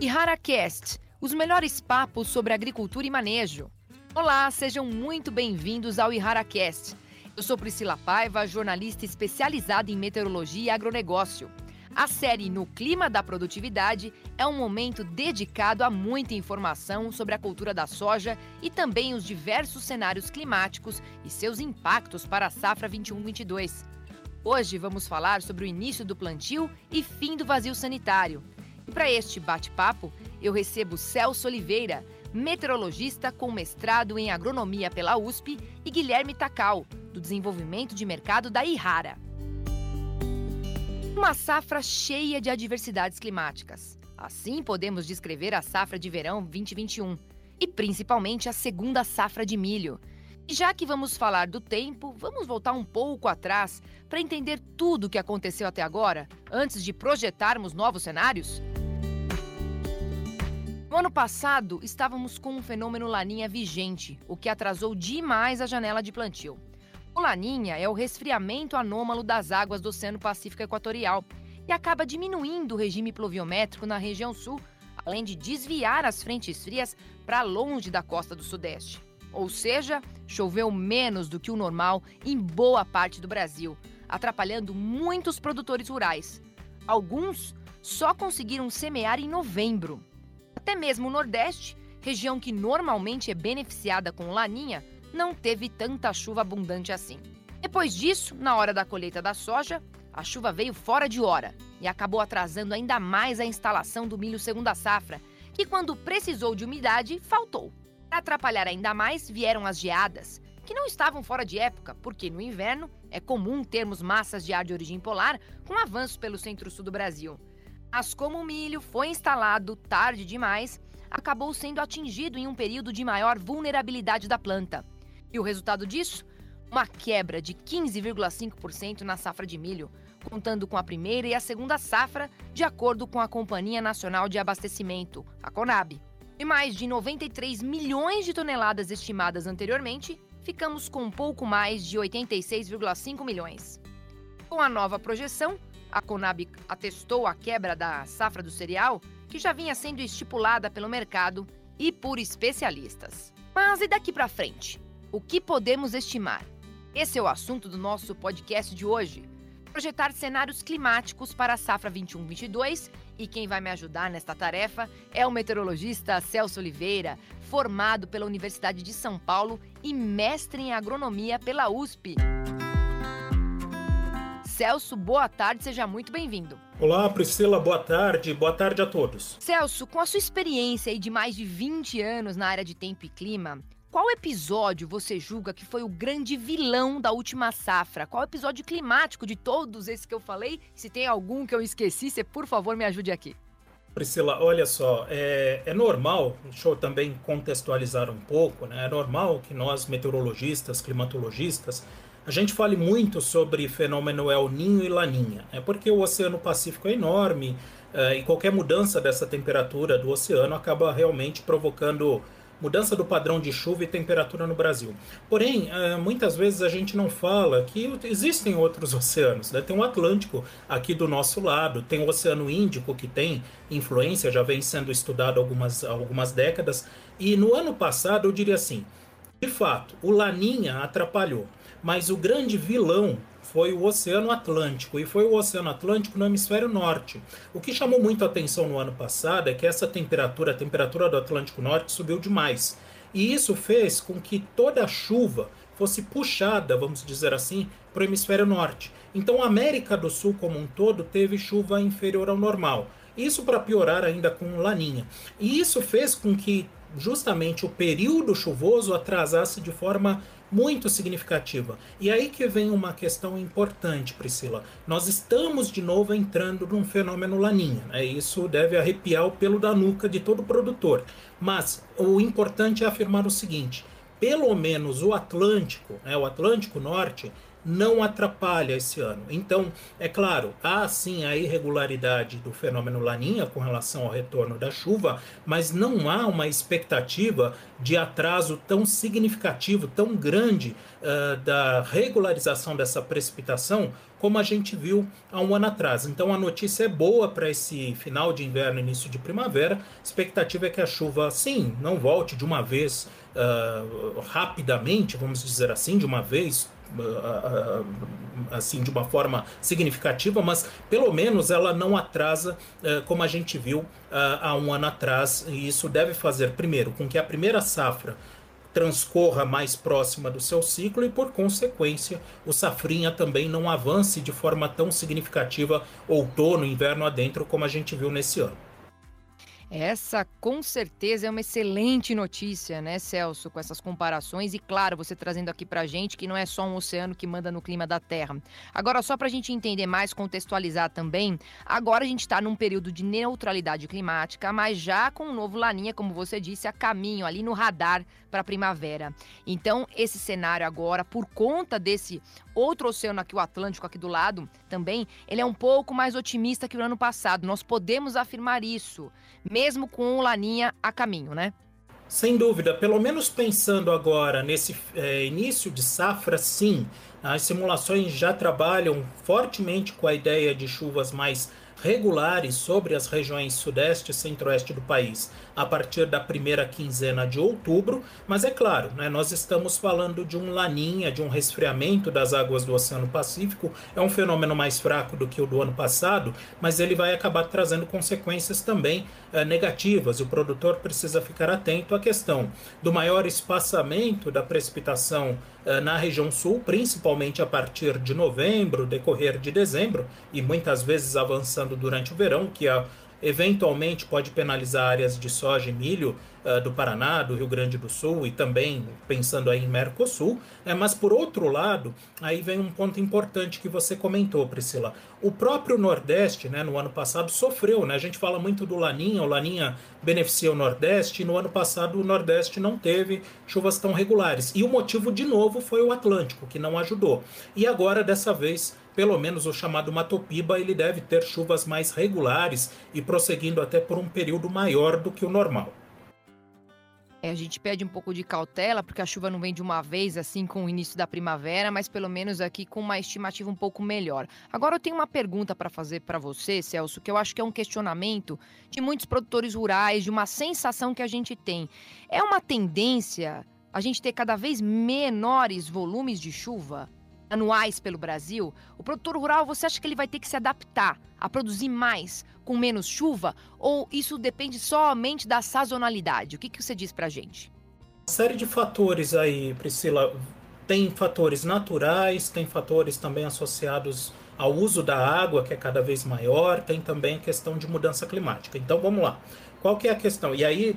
IharaCast, os melhores papos sobre agricultura e manejo. Olá, sejam muito bem-vindos ao IharaCast. Eu sou Priscila Paiva, jornalista especializada em meteorologia e agronegócio. A série No Clima da Produtividade é um momento dedicado a muita informação sobre a cultura da soja e também os diversos cenários climáticos e seus impactos para a safra 21-22. Hoje vamos falar sobre o início do plantio e fim do vazio sanitário. Para este bate-papo, eu recebo Celso Oliveira, meteorologista com mestrado em agronomia pela USP, e Guilherme Tacal, do desenvolvimento de mercado da Ihara. Uma safra cheia de adversidades climáticas. Assim podemos descrever a safra de verão 2021 e principalmente a segunda safra de milho. E já que vamos falar do tempo, vamos voltar um pouco atrás para entender tudo o que aconteceu até agora, antes de projetarmos novos cenários? No ano passado, estávamos com um fenômeno laninha vigente, o que atrasou demais a janela de plantio. O Laninha é o resfriamento anômalo das águas do Oceano Pacífico Equatorial e acaba diminuindo o regime pluviométrico na região sul, além de desviar as frentes frias para longe da costa do Sudeste. Ou seja, choveu menos do que o normal em boa parte do Brasil, atrapalhando muitos produtores rurais. Alguns só conseguiram semear em novembro. Até mesmo o Nordeste, região que normalmente é beneficiada com laninha, não teve tanta chuva abundante assim. Depois disso, na hora da colheita da soja, a chuva veio fora de hora e acabou atrasando ainda mais a instalação do milho segunda safra, que quando precisou de umidade, faltou. Para atrapalhar ainda mais, vieram as geadas, que não estavam fora de época, porque no inverno é comum termos massas de ar de origem polar com avanço pelo centro-sul do Brasil. Mas como o milho foi instalado tarde demais, acabou sendo atingido em um período de maior vulnerabilidade da planta. E o resultado disso? Uma quebra de 15,5% na safra de milho, contando com a primeira e a segunda safra, de acordo com a Companhia Nacional de Abastecimento, a Conab. E mais de 93 milhões de toneladas estimadas anteriormente, ficamos com um pouco mais de 86,5 milhões. Com a nova projeção, a Conab atestou a quebra da safra do cereal, que já vinha sendo estipulada pelo mercado e por especialistas. Mas e daqui para frente? O que podemos estimar? Esse é o assunto do nosso podcast de hoje. Projetar cenários climáticos para a safra 21-22 e quem vai me ajudar nesta tarefa é o meteorologista Celso Oliveira, formado pela Universidade de São Paulo e mestre em agronomia pela USP. Celso, boa tarde, seja muito bem-vindo. Olá, Priscila, boa tarde, boa tarde a todos. Celso, com a sua experiência de mais de 20 anos na área de tempo e clima, qual episódio você julga que foi o grande vilão da última safra? Qual episódio climático de todos esses que eu falei? Se tem algum que eu esqueci, você por favor me ajude aqui. Priscila, olha só, é, é, normal, deixa eu também contextualizar um pouco, né? É normal que nós, meteorologistas, climatologistas, a gente fale muito sobre fenômeno El Ninho e Laninha, né? porque o Oceano Pacífico é enorme é, e qualquer mudança dessa temperatura do oceano acaba realmente provocando mudança do padrão de chuva e temperatura no Brasil. Porém, eh, muitas vezes a gente não fala que existem outros oceanos. Né? Tem o Atlântico aqui do nosso lado, tem o Oceano Índico que tem influência, já vem sendo estudado algumas, algumas décadas. E no ano passado, eu diria assim, de fato, o Laninha atrapalhou, mas o grande vilão foi o Oceano Atlântico, e foi o Oceano Atlântico no hemisfério norte. O que chamou muito a atenção no ano passado é que essa temperatura, a temperatura do Atlântico Norte, subiu demais. E isso fez com que toda a chuva fosse puxada, vamos dizer assim, para o hemisfério norte. Então a América do Sul como um todo teve chuva inferior ao normal. Isso para piorar ainda com laninha. E isso fez com que justamente o período chuvoso atrasasse de forma muito significativa. E aí que vem uma questão importante, Priscila. Nós estamos de novo entrando num fenômeno laninha. Né? Isso deve arrepiar o pelo da nuca de todo produtor. Mas o importante é afirmar o seguinte: pelo menos o Atlântico, né, o Atlântico Norte, não atrapalha esse ano. Então, é claro, há sim a irregularidade do fenômeno Laninha com relação ao retorno da chuva, mas não há uma expectativa de atraso tão significativo, tão grande uh, da regularização dessa precipitação como a gente viu há um ano atrás. Então a notícia é boa para esse final de inverno, início de primavera. Expectativa é que a chuva, sim, não volte de uma vez uh, rapidamente, vamos dizer assim, de uma vez, assim de uma forma significativa, mas pelo menos ela não atrasa como a gente viu há um ano atrás, e isso deve fazer primeiro com que a primeira safra transcorra mais próxima do seu ciclo e, por consequência, o safrinha também não avance de forma tão significativa outono, inverno adentro, como a gente viu nesse ano. Essa, com certeza, é uma excelente notícia, né, Celso, com essas comparações. E, claro, você trazendo aqui pra gente que não é só um oceano que manda no clima da Terra. Agora, só pra gente entender mais, contextualizar também, agora a gente está num período de neutralidade climática, mas já com um novo Laninha, como você disse, a caminho ali no radar para a primavera. Então, esse cenário agora, por conta desse outro oceano aqui, o Atlântico, aqui do lado, também, ele é um pouco mais otimista que o ano passado. Nós podemos afirmar isso, mesmo com o Laninha a caminho, né? Sem dúvida, pelo menos pensando agora nesse é, início de safra, sim. As simulações já trabalham fortemente com a ideia de chuvas mais regulares sobre as regiões sudeste e centro-oeste do país a partir da primeira quinzena de outubro, mas é claro, né, nós estamos falando de um laninha, de um resfriamento das águas do Oceano Pacífico, é um fenômeno mais fraco do que o do ano passado, mas ele vai acabar trazendo consequências também eh, negativas. O produtor precisa ficar atento à questão do maior espaçamento da precipitação eh, na região sul, principalmente a partir de novembro, decorrer de dezembro, e muitas vezes avançando durante o verão, que é eventualmente pode penalizar áreas de soja e milho uh, do Paraná, do Rio Grande do Sul e também pensando aí em Mercosul, né? mas por outro lado, aí vem um ponto importante que você comentou, Priscila. O próprio Nordeste, né, no ano passado, sofreu, né? A gente fala muito do Laninha, o Laninha beneficia o Nordeste, e no ano passado o Nordeste não teve chuvas tão regulares. E o motivo, de novo, foi o Atlântico, que não ajudou. E agora, dessa vez, pelo menos o chamado Matopiba, ele deve ter chuvas mais regulares e prosseguindo até por um período maior do que o normal. É, a gente pede um pouco de cautela, porque a chuva não vem de uma vez, assim, com o início da primavera, mas pelo menos aqui com uma estimativa um pouco melhor. Agora eu tenho uma pergunta para fazer para você, Celso, que eu acho que é um questionamento de muitos produtores rurais, de uma sensação que a gente tem. É uma tendência a gente ter cada vez menores volumes de chuva? Anuais pelo Brasil, o produtor rural, você acha que ele vai ter que se adaptar a produzir mais com menos chuva? Ou isso depende somente da sazonalidade? O que, que você diz para gente? Uma série de fatores aí, Priscila. Tem fatores naturais, tem fatores também associados ao uso da água, que é cada vez maior, tem também a questão de mudança climática. Então vamos lá. Qual que é a questão? E aí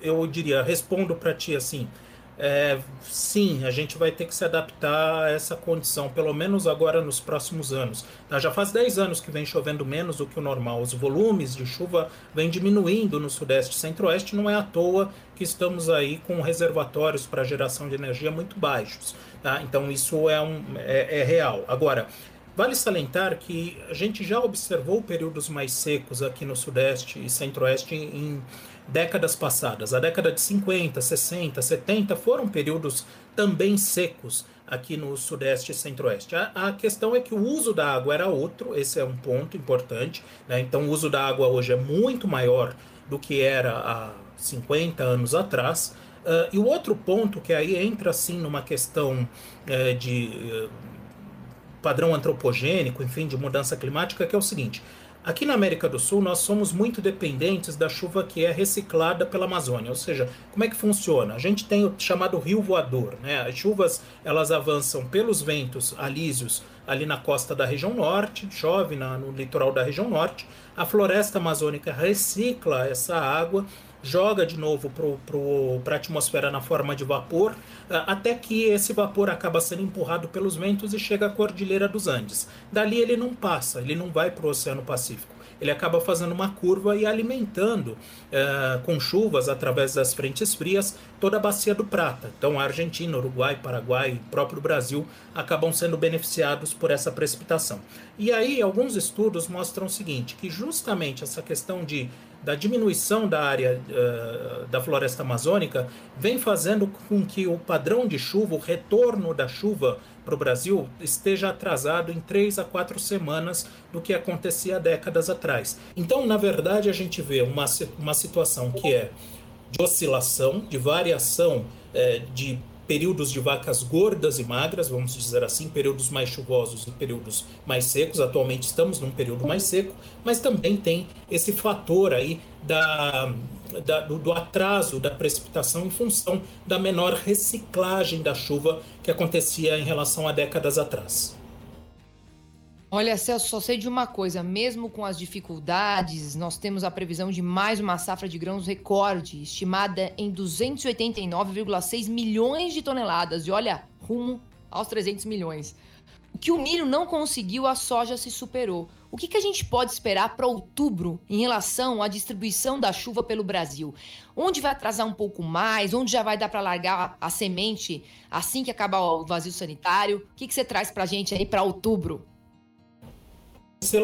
eu diria, respondo para ti assim, é, sim, a gente vai ter que se adaptar a essa condição, pelo menos agora nos próximos anos. Tá? Já faz 10 anos que vem chovendo menos do que o normal. Os volumes de chuva vêm diminuindo no Sudeste e Centro-Oeste. Não é à toa que estamos aí com reservatórios para geração de energia muito baixos. Tá? Então, isso é, um, é, é real. Agora, Vale salientar que a gente já observou períodos mais secos aqui no Sudeste e Centro-Oeste em décadas passadas. A década de 50, 60, 70 foram períodos também secos aqui no Sudeste e Centro-Oeste. A, a, questão é que o uso da água era outro, esse é um ponto importante. Né? Então, o uso da água hoje é muito maior do que era há 50 anos atrás. Uh, e o outro ponto que aí entra assim numa questão uh, de uh, padrão antropogênico, enfim, de mudança climática, que é o seguinte: Aqui na América do Sul, nós somos muito dependentes da chuva que é reciclada pela Amazônia. Ou seja, como é que funciona? A gente tem o chamado rio voador. Né? As chuvas elas avançam pelos ventos alísios ali na costa da região norte, chove na, no litoral da região norte. A floresta amazônica recicla essa água joga de novo para a atmosfera na forma de vapor, ah, até que esse vapor acaba sendo empurrado pelos ventos e chega à Cordilheira dos Andes. Dali ele não passa, ele não vai para o Oceano Pacífico ele acaba fazendo uma curva e alimentando uh, com chuvas através das frentes frias toda a bacia do Prata. Então, a Argentina, Uruguai, Paraguai, próprio Brasil acabam sendo beneficiados por essa precipitação. E aí, alguns estudos mostram o seguinte: que justamente essa questão de da diminuição da área uh, da floresta amazônica vem fazendo com que o padrão de chuva, o retorno da chuva para o Brasil, esteja atrasado em três a quatro semanas do que acontecia décadas atrás. Então, na verdade, a gente vê uma, uma situação que é de oscilação, de variação é, de períodos de vacas gordas e magras, vamos dizer assim, períodos mais chuvosos e períodos mais secos. Atualmente estamos num período mais seco, mas também tem esse fator aí da, da do, do, atraso da precipitação em função da menor reciclagem da chuva que acontecia em relação a décadas atrás. Olha, Celso, só sei de uma coisa: mesmo com as dificuldades, nós temos a previsão de mais uma safra de grãos recorde, estimada em 289,6 milhões de toneladas. E olha, rumo aos 300 milhões. O que o milho não conseguiu, a soja se superou. O que, que a gente pode esperar para outubro em relação à distribuição da chuva pelo Brasil? Onde vai atrasar um pouco mais? Onde já vai dar para largar a semente assim que acabar o vazio sanitário? O que, que você traz para a gente aí para outubro?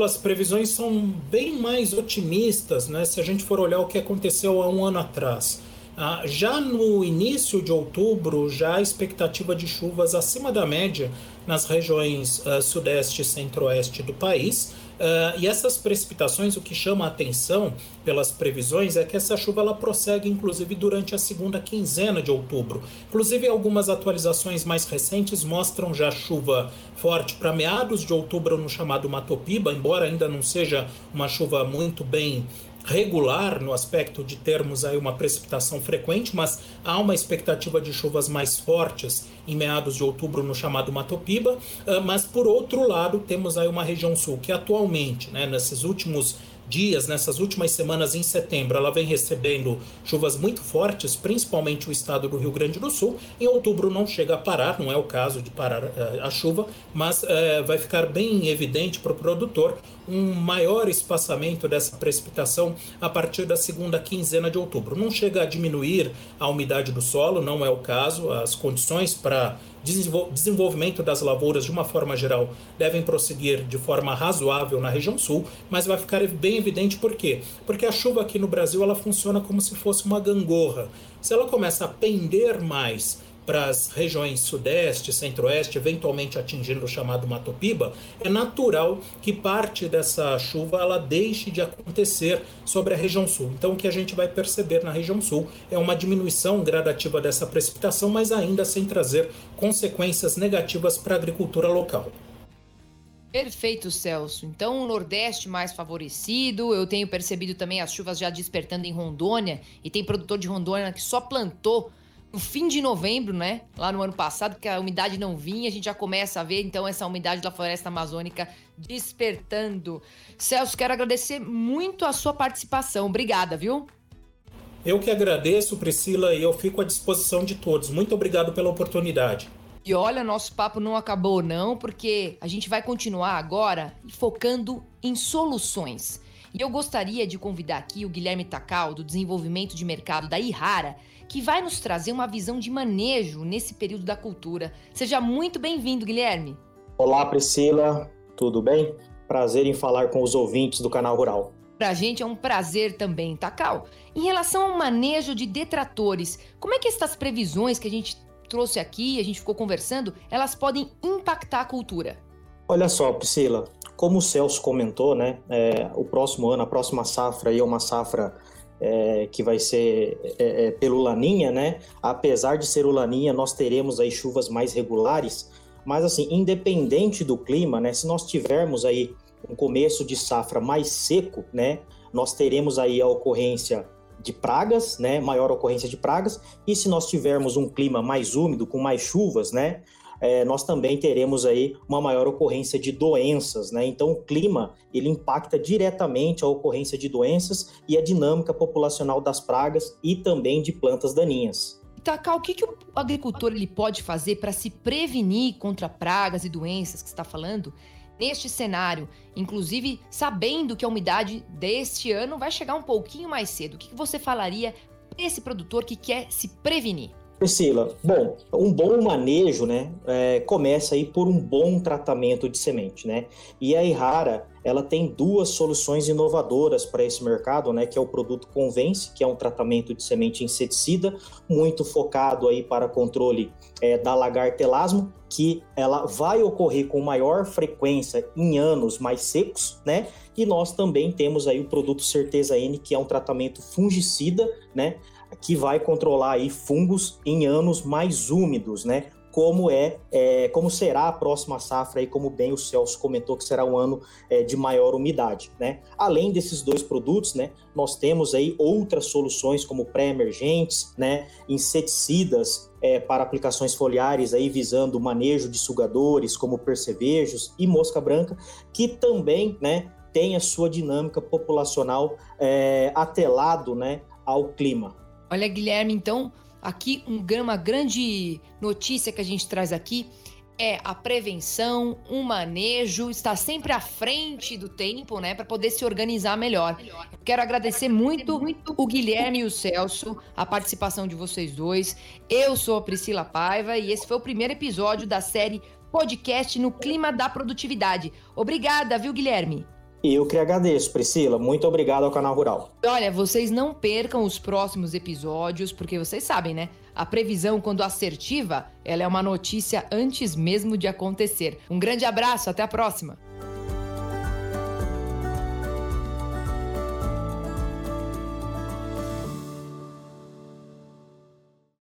As previsões são bem mais otimistas, né? Se a gente for olhar o que aconteceu há um ano atrás. Ah, já no início de outubro, já a expectativa de chuvas acima da média nas regiões uh, sudeste e centro-oeste do país. Uh, e essas precipitações, o que chama a atenção pelas previsões é que essa chuva ela prossegue inclusive durante a segunda quinzena de outubro. Inclusive algumas atualizações mais recentes mostram já chuva forte para meados de outubro no chamado Matopiba, embora ainda não seja uma chuva muito bem regular no aspecto de termos aí uma precipitação frequente, mas há uma expectativa de chuvas mais fortes em meados de outubro no chamado Matopiba, ah, mas por outro lado temos aí uma região sul que atualmente, né, nesses últimos dias, nessas últimas semanas em setembro, ela vem recebendo chuvas muito fortes, principalmente o estado do Rio Grande do Sul. Em outubro não chega a parar, não é o caso de parar uh, a chuva, mas uh, vai ficar bem evidente para o produtor um maior espaçamento dessa precipitação a partir da segunda quinzena de outubro. Não chega a diminuir a umidade do solo, não é o caso, as condições para desenvolvimento das lavouras de uma forma geral devem prosseguir de forma razoável na região sul, mas vai ficar bem evidente por quê? Porque a chuva aqui no Brasil ela funciona como se fosse uma gangorra. Se ela começa a pender mais para as regiões sudeste, centro-oeste, eventualmente atingindo o chamado Mato Piba, é natural que parte dessa chuva ela deixe de acontecer sobre a região sul. Então, o que a gente vai perceber na região sul é uma diminuição gradativa dessa precipitação, mas ainda sem trazer consequências negativas para a agricultura local. Perfeito, Celso. Então, o Nordeste mais favorecido. Eu tenho percebido também as chuvas já despertando em Rondônia. E tem produtor de Rondônia que só plantou no fim de novembro, né? Lá no ano passado, que a umidade não vinha, a gente já começa a ver então essa umidade da floresta amazônica despertando. Celso, quero agradecer muito a sua participação. Obrigada, viu? Eu que agradeço, Priscila, e eu fico à disposição de todos. Muito obrigado pela oportunidade. E olha, nosso papo não acabou não, porque a gente vai continuar agora focando em soluções. E eu gostaria de convidar aqui o Guilherme Tacal, do desenvolvimento de mercado da Ihara, que vai nos trazer uma visão de manejo nesse período da cultura. Seja muito bem-vindo, Guilherme. Olá, Priscila, tudo bem? Prazer em falar com os ouvintes do canal Rural. Pra gente é um prazer também, Tacal. Em relação ao manejo de detratores, como é que essas previsões que a gente trouxe aqui, a gente ficou conversando, elas podem impactar a cultura? Olha só, Priscila, como o Celso comentou, né, é, o próximo ano, a próxima safra aí é uma safra é, que vai ser é, é, pelo Laninha, né? Apesar de ser o Laninha, nós teremos aí chuvas mais regulares, mas assim, independente do clima, né? Se nós tivermos aí um começo de safra mais seco, né? Nós teremos aí a ocorrência de pragas, né? Maior ocorrência de pragas, e se nós tivermos um clima mais úmido, com mais chuvas, né? É, nós também teremos aí uma maior ocorrência de doenças, né? Então, o clima ele impacta diretamente a ocorrência de doenças e a dinâmica populacional das pragas e também de plantas daninhas. Tacal, o que, que o agricultor ele pode fazer para se prevenir contra pragas e doenças que está falando neste cenário, inclusive sabendo que a umidade deste ano vai chegar um pouquinho mais cedo? O que, que você falaria para esse produtor que quer se prevenir? Priscila, bom, um bom manejo, né, é, começa aí por um bom tratamento de semente, né? E a Irrara, ela tem duas soluções inovadoras para esse mercado, né, que é o produto Convence, que é um tratamento de semente inseticida, muito focado aí para controle é, da lagartelasmo, que ela vai ocorrer com maior frequência em anos mais secos, né? E nós também temos aí o produto Certeza N, que é um tratamento fungicida, né? Que vai controlar aí fungos em anos mais úmidos, né? Como é, é, como será a próxima safra aí, como bem o Celso comentou que será um ano é, de maior umidade, né? Além desses dois produtos, né, nós temos aí outras soluções como pré-emergentes, né, inseticidas é, para aplicações foliares aí visando o manejo de sugadores como percevejos e mosca branca, que também, né, tem a sua dinâmica populacional é, né, ao clima. Olha, Guilherme, então, aqui uma grande notícia que a gente traz aqui é a prevenção, um manejo, está sempre à frente do tempo, né, para poder se organizar melhor. Quero agradecer muito o Guilherme e o Celso, a participação de vocês dois. Eu sou a Priscila Paiva e esse foi o primeiro episódio da série Podcast no Clima da Produtividade. Obrigada, viu, Guilherme? Eu que agradeço, Priscila. Muito obrigado ao Canal Rural. Olha, vocês não percam os próximos episódios, porque vocês sabem, né? A previsão, quando assertiva, ela é uma notícia antes mesmo de acontecer. Um grande abraço, até a próxima!